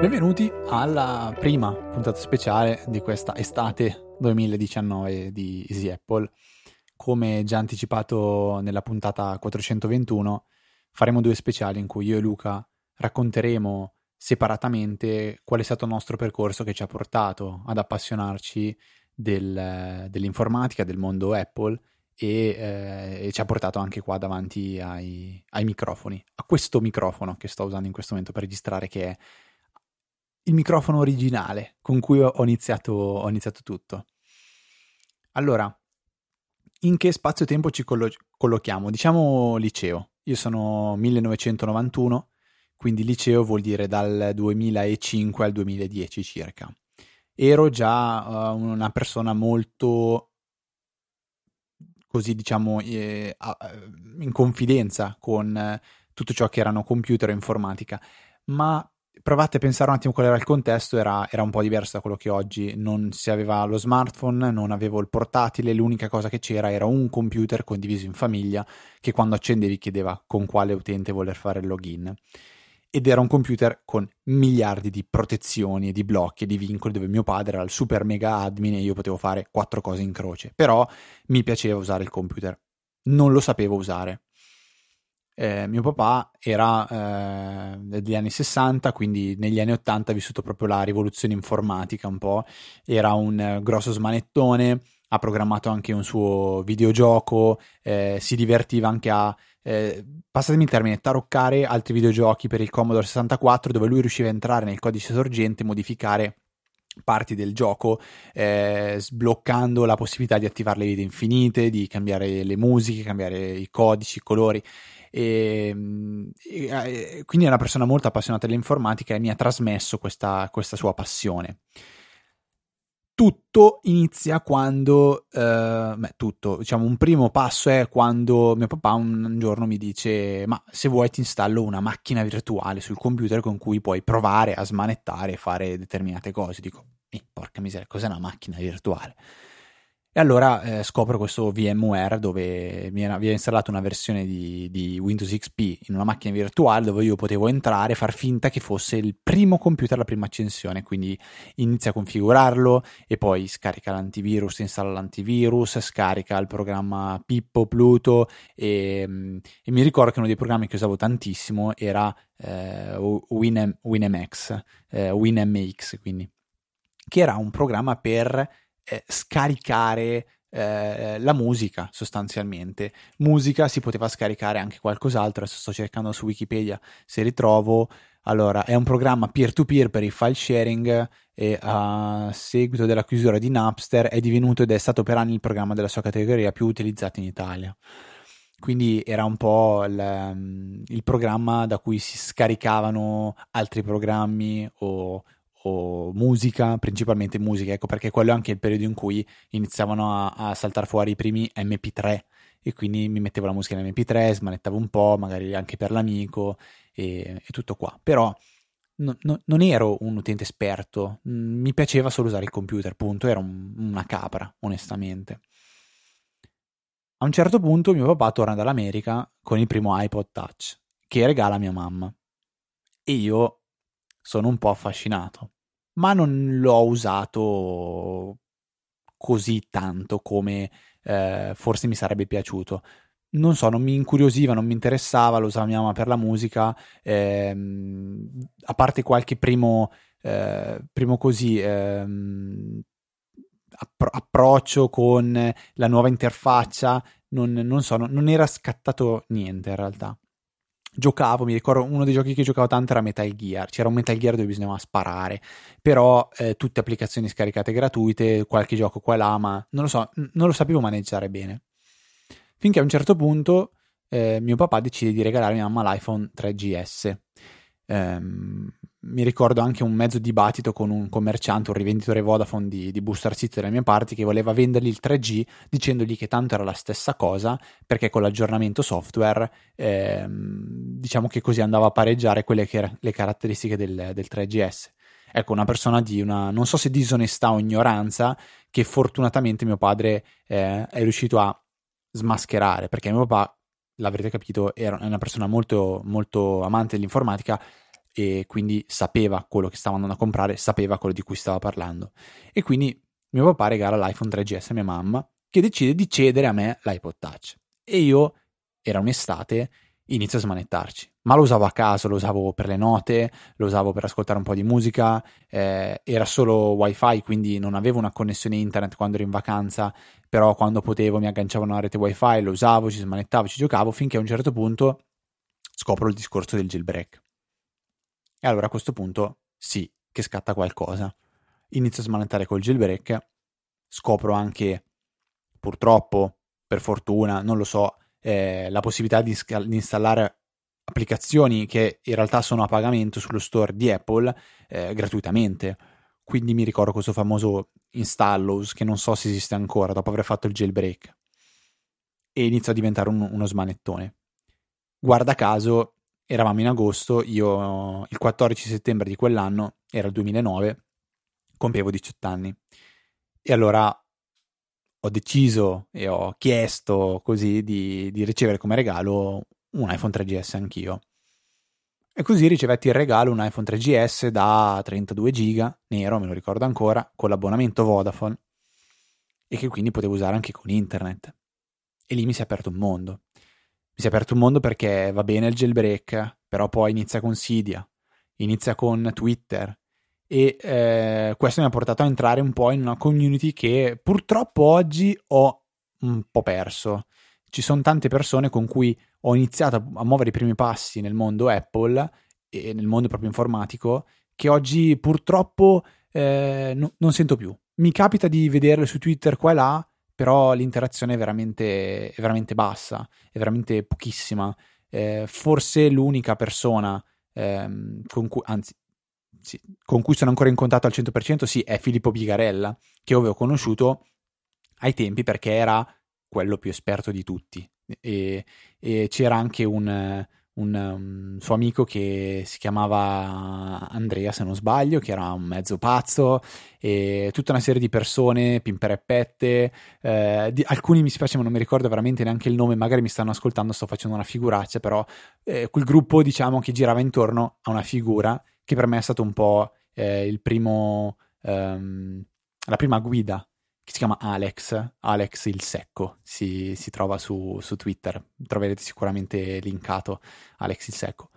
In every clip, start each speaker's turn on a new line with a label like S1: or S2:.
S1: Benvenuti alla prima puntata speciale di questa estate 2019 di Easy Apple. Come già anticipato nella puntata 421, faremo due speciali in cui io e Luca racconteremo separatamente qual è stato il nostro percorso che ci ha portato ad appassionarci del, dell'informatica, del mondo Apple e, eh, e, ci ha portato anche qua davanti ai, ai microfoni, a questo microfono che sto usando in questo momento per registrare che è il microfono originale con cui ho iniziato, ho iniziato tutto. Allora, in che spazio-tempo ci collo- collochiamo? Diciamo liceo. Io sono 1991, quindi liceo vuol dire dal 2005 al 2010 circa. Ero già uh, una persona molto così diciamo eh, in confidenza con eh, tutto ciò che erano computer e informatica, ma provate a pensare un attimo qual era il contesto, era, era, un po' diverso da quello che oggi. Non si aveva lo smartphone, non avevo il portatile, l'unica cosa che c'era era un computer condiviso in famiglia che quando accendevi chiedeva con quale utente voler fare il login. Ed era un computer con miliardi di protezioni e di blocchi e di vincoli dove mio padre era il super mega admin e io potevo fare quattro cose in croce. Però mi piaceva usare il computer. Non lo sapevo usare eh, mio papà era eh, degli anni 60, quindi negli anni 80 ha vissuto proprio la rivoluzione informatica un po', era un eh, grosso smanettone, ha programmato anche un suo videogioco, eh, si divertiva anche a, eh, passatemi il termine, taroccare altri videogiochi per il Commodore 64 dove lui riusciva a entrare nel codice sorgente e modificare parti del gioco eh, sbloccando la possibilità di attivare le vite infinite, di cambiare le musiche, cambiare i codici, i colori e, e, quindi è una persona molto appassionata dell'informatica e mi ha trasmesso questa, questa sua passione. Tutto inizia quando, eh, beh, tutto, diciamo, un primo passo è quando mio papà un, giorno mi dice: Ma se vuoi, ti installo una macchina virtuale sul computer con cui puoi provare a smanettare e fare determinate cose. Dico, eh, porca miseria, cos'è una macchina virtuale? E allora eh, scopro questo VMware dove mi era, installata una versione di, di, Windows XP in una macchina virtuale dove io potevo entrare e far finta che fosse il primo computer, la prima accensione. Quindi inizia a configurarlo e poi scarica l'antivirus, installa l'antivirus, scarica il programma Pippo, Pluto e, e mi ricordo che uno dei programmi che usavo tantissimo era eh, Winem, WinMX, eh, WinMX quindi, che era un programma per eh, scaricare eh, la musica sostanzialmente. Musica si poteva scaricare anche qualcos'altro, adesso sto cercando su Wikipedia se ritrovo. Allora, è un programma peer-to-peer per il file sharing e a seguito della chiusura di Napster è divenuto ed è stato per anni il programma della sua categoria più utilizzato in Italia. Quindi era un po' il, il programma da cui si scaricavano altri programmi o o musica, principalmente musica, ecco perché quello è anche il periodo in cui iniziavano a, a saltare fuori i primi MP3 e quindi mi mettevo la musica in MP3, smanettavo un po', magari anche per l'amico e, e tutto qua. Però no, no, non ero un utente esperto, mm, mi piaceva solo usare il computer, punto, ero un, una capra, onestamente. A un certo punto mio papà torna dall'America con il primo iPod Touch che regala mia mamma e io sono un po' affascinato ma non l'ho usato così tanto come eh, forse mi sarebbe piaciuto. Non so, non mi incuriosiva, non mi interessava, lo usava mia mamma per la musica, ehm, a parte qualche primo, eh, primo così, ehm, appro- approccio con la nuova interfaccia, non, non so, non, non era scattato niente in realtà giocavo, mi ricordo uno dei giochi che giocavo tanto era Metal Gear, c'era un Metal Gear dove bisognava sparare, però eh, tutte applicazioni scaricate gratuite, qualche gioco qua e là, ma non lo so, non lo sapevo maneggiare bene. Finché a un certo punto eh, mio papà decide di regalare a mia mamma l'iPhone 3GS. Um, mi ricordo anche un mezzo dibattito con un commerciante, un rivenditore Vodafone di, di Booster City delle mie parti che voleva vendergli il 3G dicendogli che tanto era la stessa cosa perché con l'aggiornamento software ehm, diciamo che così andava a pareggiare quelle che erano le caratteristiche del, del 3GS. Ecco, una persona di una, non so se disonestà o ignoranza, che fortunatamente mio padre eh, è riuscito a smascherare, perché mio papà, l'avrete capito, era una persona molto, molto amante dell'informatica e quindi sapeva quello che stava andando a comprare, sapeva quello di cui stava parlando. E quindi mio papà regala l'iPhone 3GS a mia mamma, che decide di cedere a me l'iPod Touch. E io, era un'estate, inizio a smanettarci. Ma lo usavo a caso, lo usavo per le note, lo usavo per ascoltare un po' di musica, eh, era solo wifi, quindi non avevo una connessione internet quando ero in vacanza, però quando potevo mi agganciavo a una rete wifi, lo usavo, ci smanettavo, ci giocavo, finché a un certo punto scopro il discorso del jailbreak. Allora a questo punto sì, che scatta qualcosa. Inizio a smanettare col jailbreak, scopro anche, purtroppo, per fortuna, non lo so, eh, la possibilità di, di, installare applicazioni che in realtà sono a pagamento sullo store di Apple eh, gratuitamente. Quindi mi ricordo questo famoso Installos che non so se esiste ancora dopo aver fatto il jailbreak. E inizia a diventare un, uno smanettone. Guarda caso, eravamo in agosto, io il 14 settembre di quell'anno, era il 2009, compievo 18 anni. E allora ho deciso e ho chiesto così di, di ricevere come regalo un iPhone 3GS anch'io. E così ricevetti il regalo un iPhone 3GS da 32 giga, nero, me lo ricordo ancora, con l'abbonamento Vodafone e che quindi potevo usare anche con internet. E lì mi si è aperto un mondo. Mi si è aperto un mondo perché va bene il jailbreak, però poi inizia con Cydia, inizia con Twitter, e eh, questo mi ha portato a entrare un po' in una community che purtroppo oggi ho un po' perso. Ci sono tante persone con cui ho iniziato a muovere i primi passi nel mondo Apple e nel mondo proprio informatico che oggi purtroppo eh, no, non sento più. Mi capita di vederle su Twitter qua e là, però l'interazione è veramente, è veramente bassa, è veramente pochissima. Eh, forse l'unica persona ehm, con cui, anzi, sì, con cui sono ancora in contatto al 100%, sì, è Filippo Bigarella, che avevo conosciuto ai tempi perché era quello più esperto di tutti. E, e c'era anche un, un, un, suo amico che si chiamava Andrea, se non sbaglio, che era un mezzo pazzo, e tutta una serie di persone, pimpereppette, eh, di, alcuni mi spiace ma non mi ricordo veramente neanche il nome, magari mi stanno ascoltando, sto facendo una figuraccia, però eh, quel gruppo diciamo che girava intorno a una figura che per me è stato un po' eh, il primo, um, la prima guida che si chiama Alex, Alex il Secco, si, si trova su, su, Twitter, troverete sicuramente linkato Alex il Secco.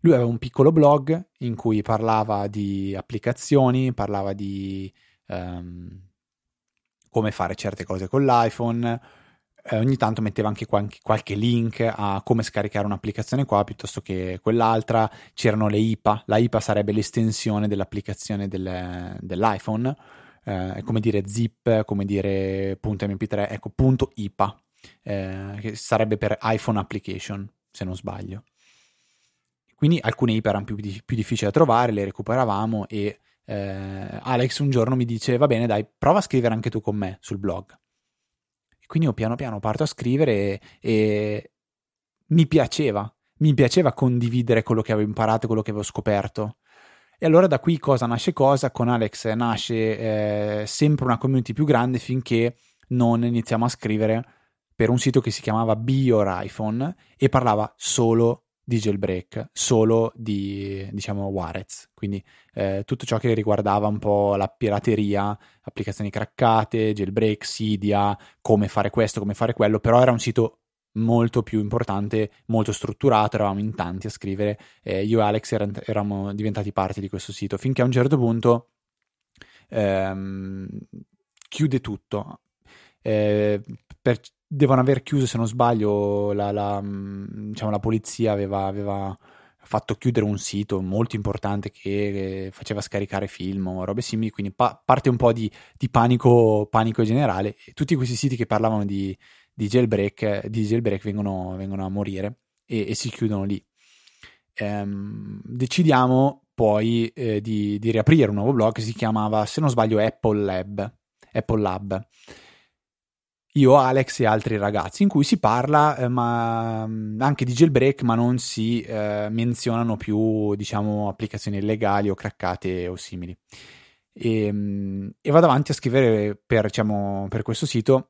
S1: Lui aveva un piccolo blog in cui parlava di applicazioni, parlava di um, come fare certe cose con l'iPhone, eh, ogni tanto metteva anche qualche, link a come scaricare un'applicazione qua piuttosto che quell'altra. C'erano le IPA, la IPA sarebbe l'estensione dell'applicazione del, dell'iPhone, eh, come dire zip, come dire .mp3, ecco punto IPA, eh, che sarebbe per iPhone application, se non sbaglio. Quindi alcune IPA erano più, più difficili da trovare, le recuperavamo e eh, Alex un giorno mi dice va bene dai, prova a scrivere anche tu con me sul blog quindi io piano piano parto a scrivere e, e mi piaceva, mi piaceva condividere quello che avevo imparato, quello che avevo scoperto. E allora da qui cosa nasce cosa? Con Alex nasce eh, sempre una community più grande finché non iniziamo a scrivere per un sito che si chiamava Be Your iPhone e parlava solo di jailbreak, solo di diciamo Warez, quindi eh, tutto ciò che riguardava un po' la pirateria, applicazioni craccate, jailbreak, Cydia, come fare questo, come fare quello, però era un sito molto più importante, molto strutturato, eravamo in tanti a scrivere, eh, io e Alex er- eravamo diventati parte di questo sito, finché a un certo punto ehm, chiude tutto. Eh, per devono aver chiuso, se non sbaglio, la, la, mm, diciamo, la polizia aveva, aveva, fatto chiudere un sito molto importante che faceva scaricare film o robe simili, quindi pa- parte un po' di, di panico, panico, generale. Tutti questi siti che parlavano di, di jailbreak, di jailbreak vengono, vengono, a morire e, e si chiudono lì. Ehm, decidiamo poi eh, di, di riaprire un nuovo blog che si chiamava, se non sbaglio, Apple Lab. Apple Lab io, Alex e altri ragazzi, in cui si parla eh, ma, mm, anche di jailbreak, ma non si eh, menzionano più, diciamo, applicazioni illegali o craccate o simili. E, mm, e vado avanti a scrivere per, diciamo, per, questo sito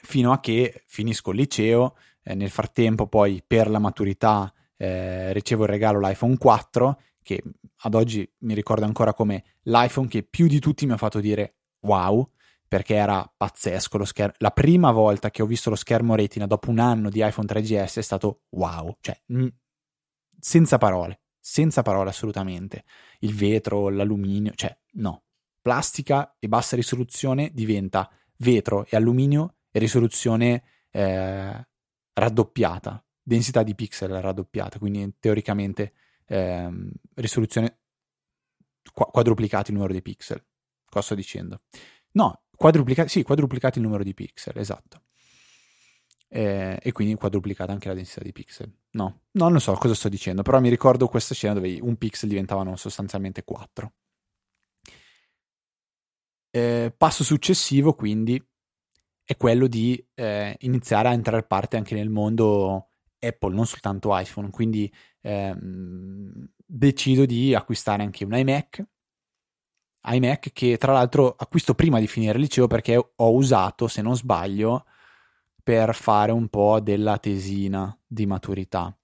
S1: fino a che finisco il liceo. Eh, nel frattempo, poi, per la maturità, eh, ricevo il regalo l'iPhone 4, che ad oggi mi ricordo ancora come l'iPhone che più di tutti mi ha fatto dire wow perché era pazzesco lo schermo. La prima volta che ho visto lo schermo retina dopo un anno di iPhone 3GS è stato wow, cioè mh, senza parole, senza parole assolutamente. Il vetro, l'alluminio, cioè no. Plastica e bassa risoluzione diventa vetro e alluminio risoluzione eh, raddoppiata, densità di pixel raddoppiata, quindi teoricamente eh, risoluzione quadruplicata il numero di pixel. Cosa sto dicendo? No, quadruplicati, sì, quadruplicati il numero di pixel, esatto. Eh, e quindi quadruplicata anche la densità di pixel. No, no, non so cosa sto dicendo, però mi ricordo questa scena dove un pixel diventavano sostanzialmente 4. Eh, passo successivo, quindi, è quello di eh, iniziare a entrare parte anche nel mondo Apple, non soltanto iPhone. Quindi ehm, decido di acquistare anche un iMac. iMac che tra l'altro acquisto prima di finire il liceo perché ho usato, se non sbaglio, per fare un po' della tesina di maturità,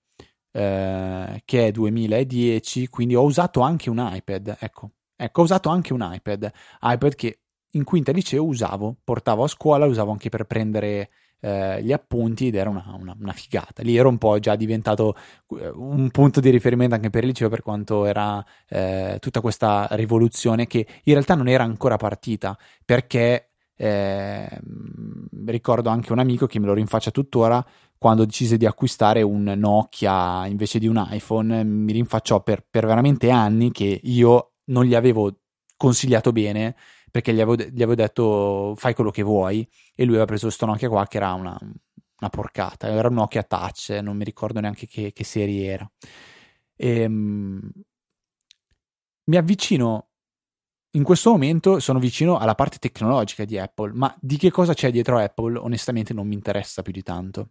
S1: eh, che è 2010, quindi ho usato anche un iPad, ecco, ecco, ho usato anche un iPad, iPad che in quinta liceo usavo, portavo a scuola, usavo anche per prendere eh, gli appunti ed era una, una, una, figata. Lì ero un po' già diventato eh, un punto di riferimento anche per il liceo per quanto era eh, tutta questa rivoluzione che in realtà non era ancora partita perché eh, ricordo anche un amico che me lo rinfaccia tuttora quando decise di acquistare un Nokia invece di un iPhone mi rinfacciò per, per veramente anni che io non gli avevo consigliato bene perché gli avevo, gli avevo, detto fai quello che vuoi e lui aveva preso questo Nokia qua che era una, una porcata, era un Nokia Touch, non mi ricordo neanche che, che serie era. E, um, mi avvicino in questo momento sono vicino alla parte tecnologica di Apple, ma di che cosa c'è dietro Apple onestamente non mi interessa più di tanto.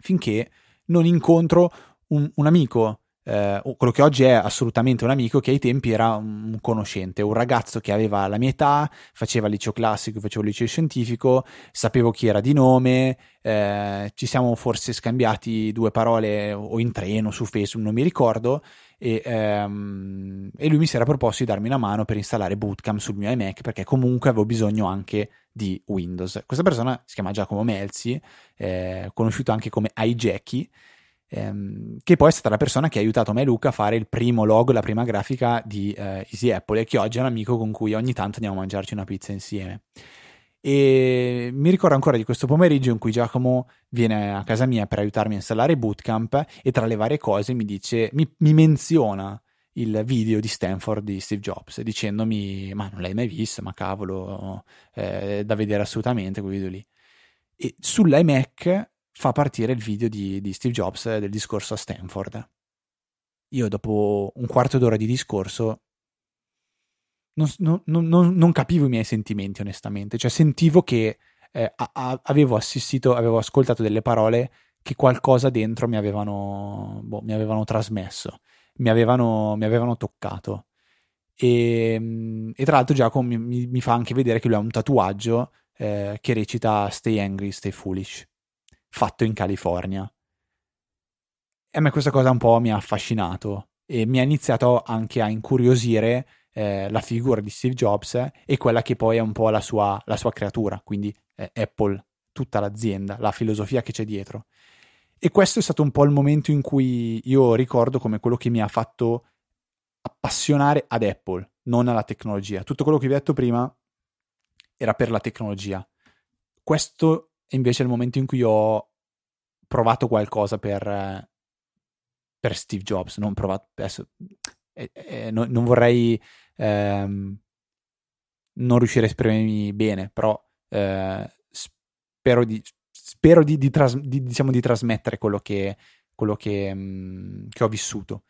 S1: Finché non incontro un, un amico eh, quello che oggi è assolutamente un amico, che ai tempi era un conoscente, un ragazzo che aveva la mia età, faceva liceo classico, facevo il liceo scientifico, sapevo chi era di nome, eh, ci siamo forse scambiati due parole o in treno su Facebook, non mi ricordo, e, ehm, e, lui mi si era proposto di darmi una mano per installare Bootcamp sul mio iMac perché comunque avevo bisogno anche di Windows. Questa persona si chiama Giacomo Melzi, eh, conosciuto anche come iJackie, ehm, che poi è stata la persona che ha aiutato me e Luca a fare il primo logo, la prima grafica di eh, Easy Apple e che oggi è un amico con cui ogni tanto andiamo a mangiarci una pizza insieme. E mi ricordo ancora di questo pomeriggio in cui Giacomo viene a casa mia per aiutarmi a installare Bootcamp e tra le varie cose mi dice, mi, mi menziona il video di Stanford di Steve Jobs dicendomi ma non l'hai mai visto ma cavolo eh, da vedere assolutamente quel video lì e sull'iMac fa partire il video di, di Steve Jobs del discorso a Stanford. Io dopo un quarto d'ora di discorso non, non, non, non capivo i miei sentimenti onestamente, cioè sentivo che eh, a, avevo assistito, avevo ascoltato delle parole che qualcosa dentro mi avevano, boh, mi avevano trasmesso, mi avevano, mi avevano toccato. E, e, tra l'altro Giacomo mi, mi, mi, fa anche vedere che lui ha un tatuaggio eh, che recita Stay angry, stay foolish fatto in California. E a me questa cosa un po' mi ha affascinato e mi ha iniziato anche a incuriosire eh, la figura di Steve Jobs e quella che poi è un po' la sua, la sua creatura, quindi eh, Apple, tutta l'azienda, la filosofia che c'è dietro. E questo è stato un po' il momento in cui io ricordo come quello che mi ha fatto appassionare ad Apple, non alla tecnologia. Tutto quello che vi ho detto prima era per la tecnologia. Questo invece è il momento in cui ho provato qualcosa per, per Steve Jobs. Non provato adesso, eh, eh, non, non, vorrei ehm, non riuscire a esprimermi bene, però eh, spero, di, spero di, di, tras, di, diciamo, di trasmettere quello che, quello che, mh, mm, che ho vissuto.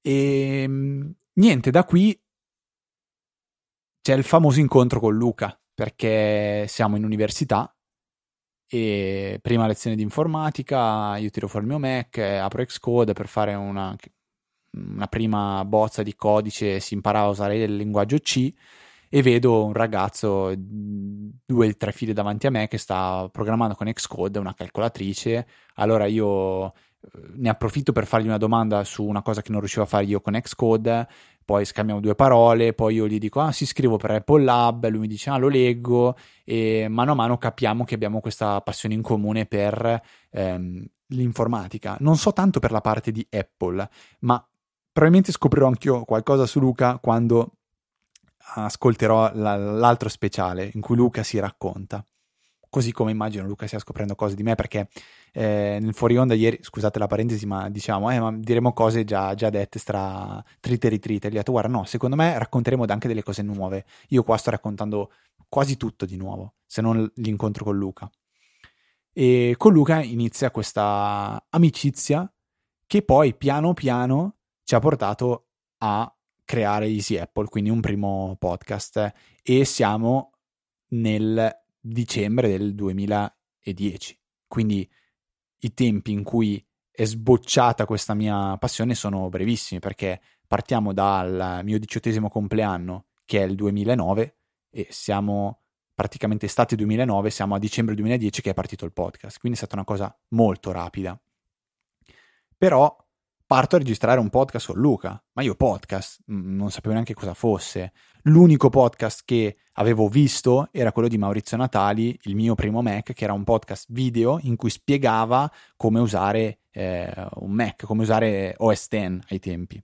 S1: E niente, da qui c'è il famoso incontro con Luca perché siamo in università e prima lezione di informatica io tiro fuori il mio Mac, apro Xcode per fare una, una prima bozza di codice, si imparava a usare il linguaggio C e vedo un ragazzo due o tre file davanti a me che sta programmando con Xcode una calcolatrice. Allora io eh, ne approfitto per fargli una domanda su una cosa che non riuscivo a fare io con Xcode, poi scambiamo due parole, poi io gli dico ah sì scrivo per Apple Lab, lui mi dice ah lo leggo e mano a mano capiamo che abbiamo questa passione in comune per ehm, l'informatica. Non so tanto per la parte di Apple, ma probabilmente scoprirò anch'io qualcosa su Luca quando ascolterò la, l'altro speciale in cui Luca si racconta. Così come immagino Luca stia scoprendo cose di me, perché eh, nel fuori onda ieri, scusate la parentesi, ma diciamo, eh, ma diremo cose già, già dette stra trite e ritrite. Gli ho detto, guarda, no, secondo me racconteremo anche delle cose nuove. Io qua sto raccontando quasi tutto di nuovo, se non l'incontro con Luca. E con Luca inizia questa amicizia che poi piano piano ci ha portato a creare Easy Apple, quindi un primo podcast e siamo nel dicembre del 2010. Quindi i tempi in cui è sbocciata questa mia passione sono brevissimi perché partiamo dal mio diciottesimo compleanno che è il 2009 e siamo praticamente estate 2009, siamo a dicembre 2010 che è partito il podcast, quindi è stata una cosa molto rapida. Però parto a registrare un podcast con Luca, ma io podcast non sapevo neanche cosa fosse. L'unico podcast che avevo visto era quello di Maurizio Natali, il mio primo Mac, che era un podcast video in cui spiegava come usare eh, un Mac, come usare OS X ai tempi.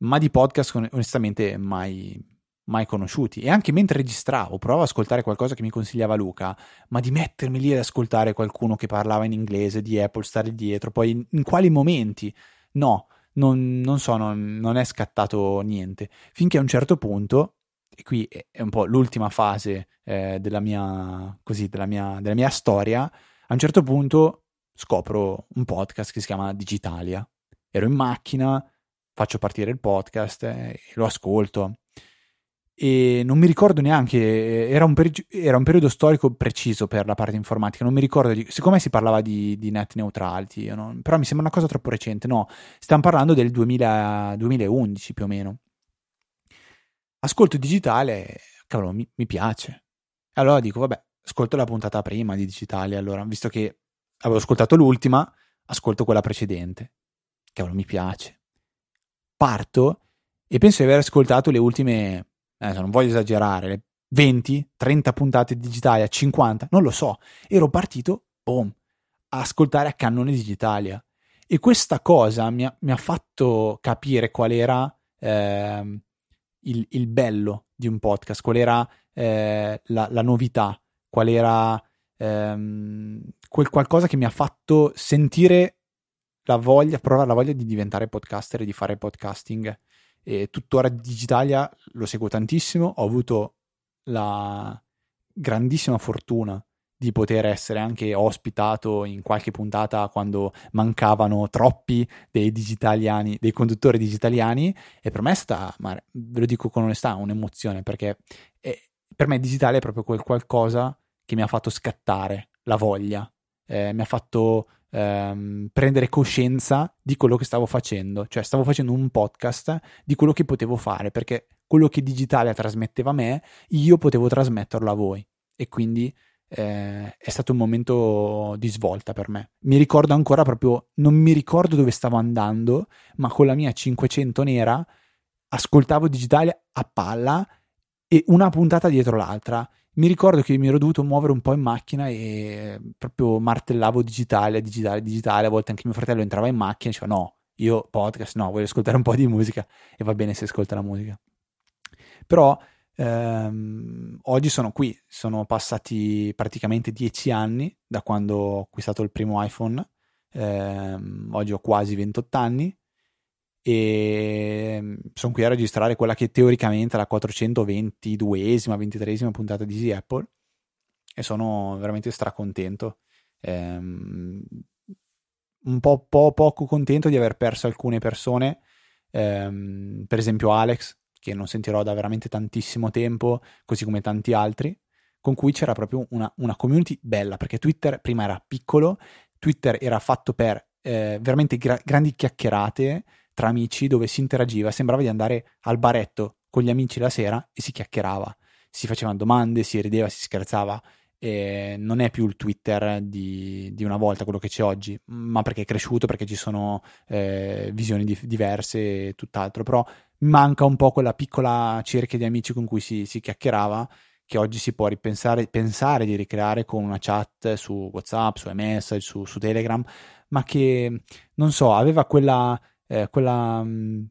S1: Ma di podcast onestamente mai, mai conosciuti. E anche mentre registravo, provavo ad ascoltare qualcosa che mi consigliava Luca, ma di mettermi lì ad ascoltare qualcuno che parlava in inglese di Apple, stare dietro, poi in, in quali momenti? No, non, non so, non, non, è scattato niente. Finché a un certo punto, e qui è un po' l'ultima fase eh, della, mia, così, della, mia, della mia storia, a un certo punto scopro un podcast che si chiama Digitalia. Ero in macchina, faccio partire il podcast e lo ascolto e non mi ricordo neanche, era un, peri- era un, periodo storico preciso per la parte informatica, non mi ricordo, di, siccome si parlava di, di net neutrality, non, però mi sembra una cosa troppo recente, no, stiamo parlando del 2000, 2011 più o meno. Ascolto digitale, cavolo, mi, mi piace. Allora dico, vabbè, ascolto la puntata prima di digitale, allora, visto che avevo ascoltato l'ultima, ascolto quella precedente. Cavolo, mi piace. Parto e penso di aver ascoltato le ultime adesso non voglio esagerare, 20, 30 puntate digitali a 50, non lo so, ero partito, boom, a ascoltare a cannone digitalia. E questa cosa mi ha, mi ha fatto capire qual era eh, il, il, bello di un podcast, qual era eh, la, la, novità, qual era ehm, quel qualcosa che mi ha fatto sentire la voglia, provare la voglia di diventare podcaster e di fare podcasting e tuttora Digitalia lo seguo tantissimo, ho avuto la grandissima fortuna di poter essere anche ospitato in qualche puntata quando mancavano troppi dei digitaliani, dei conduttori digitaliani. E per me è stata, ma ve lo dico con onestà, un'emozione perché è, per me digitale è proprio quel qualcosa che mi ha fatto scattare la voglia, eh, mi ha fatto ehm, prendere coscienza di quello che stavo facendo, cioè stavo facendo un podcast di quello che potevo fare, perché quello che Digitalia trasmetteva a me, io potevo trasmetterlo a voi. E quindi eh, è stato un momento di svolta per me. Mi ricordo ancora proprio, non mi ricordo dove stavo andando, ma con la mia 500 nera ascoltavo Digitalia a palla e una puntata dietro l'altra mi ricordo che mi ero dovuto muovere un po' in macchina e proprio martellavo digitale, digitale, digitale. A volte anche mio fratello entrava in macchina e diceva no, io podcast no, voglio ascoltare un po' di musica e va bene se ascolta la musica. Però ehm, oggi sono qui, sono passati praticamente dieci anni da quando ho acquistato il primo iPhone, ehm, oggi ho quasi 28 anni e mm, sono qui a registrare quella che teoricamente è la 422esima, 23esima puntata di Easy Apple e sono veramente stracontento. Ehm, un po', po', poco contento di aver perso alcune persone, ehm, per esempio Alex, che non sentirò da veramente tantissimo tempo, così come tanti altri. con cui c'era proprio una, una community bella, perché Twitter prima era piccolo, Twitter era fatto per eh, veramente gra- grandi chiacchierate tra amici dove si interagiva, sembrava di andare al baretto con gli amici la sera e si chiacchierava, si facevano domande, si rideva, si scherzava. E non è più il Twitter di, di, una volta, quello che c'è oggi, ma perché è cresciuto, perché ci sono eh, visioni di, diverse e tutt'altro, però manca un po' quella piccola cerchia di amici con cui si, si chiacchierava che oggi si può ripensare, pensare di ricreare con una chat su WhatsApp, su iMessage, su, su Telegram, ma che non so, aveva quella, eh, quella mh, mm,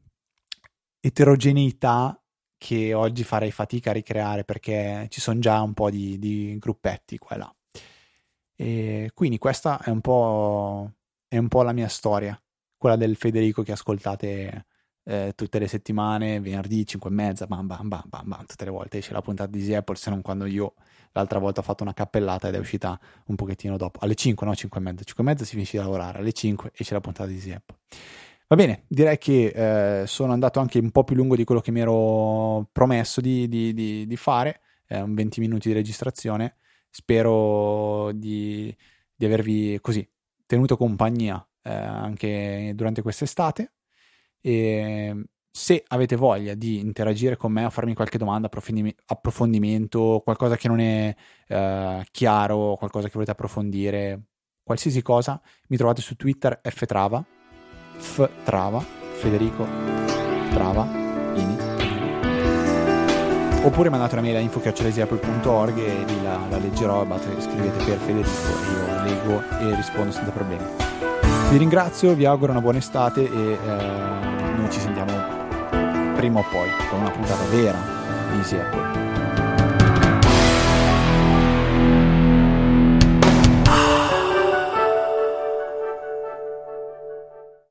S1: eterogeneità che oggi farei fatica a ricreare perché ci sono già un po' di, di gruppetti qua e là. E quindi questa è un, po', è un po' la mia storia, quella del Federico che ascoltate eh, tutte le settimane, venerdì 5 e mezza, bam bam bam bam bam, tutte le volte esce la puntata di Apple, se non quando io l'altra volta ho fatto una cappellata ed è uscita un pochettino dopo, alle 5, no 5 e mezza, 5 e mezza si finisce di lavorare, alle 5 esce la puntata di Apple. Va bene, direi che eh, sono andato anche un po' più lungo di quello che mi ero promesso di, di, di, di fare, eh, un 20 minuti di registrazione. Spero di, avervi così tenuto compagnia eh, anche durante quest'estate. E se avete voglia di interagire con me o farmi qualche domanda, approfondimento, qualcosa che non è eh, chiaro, qualcosa che volete approfondire, qualsiasi cosa, mi trovate su Twitter ftrava F Trava, Federico Trava, Ini. Oppure mandate una mail a info.apple.org e lì la, la leggerò, basta scrivete per Federico e io leggo e rispondo senza problemi. Vi ringrazio, vi auguro una buona estate e eh, noi ci sentiamo prima o poi con una puntata vera di Easy.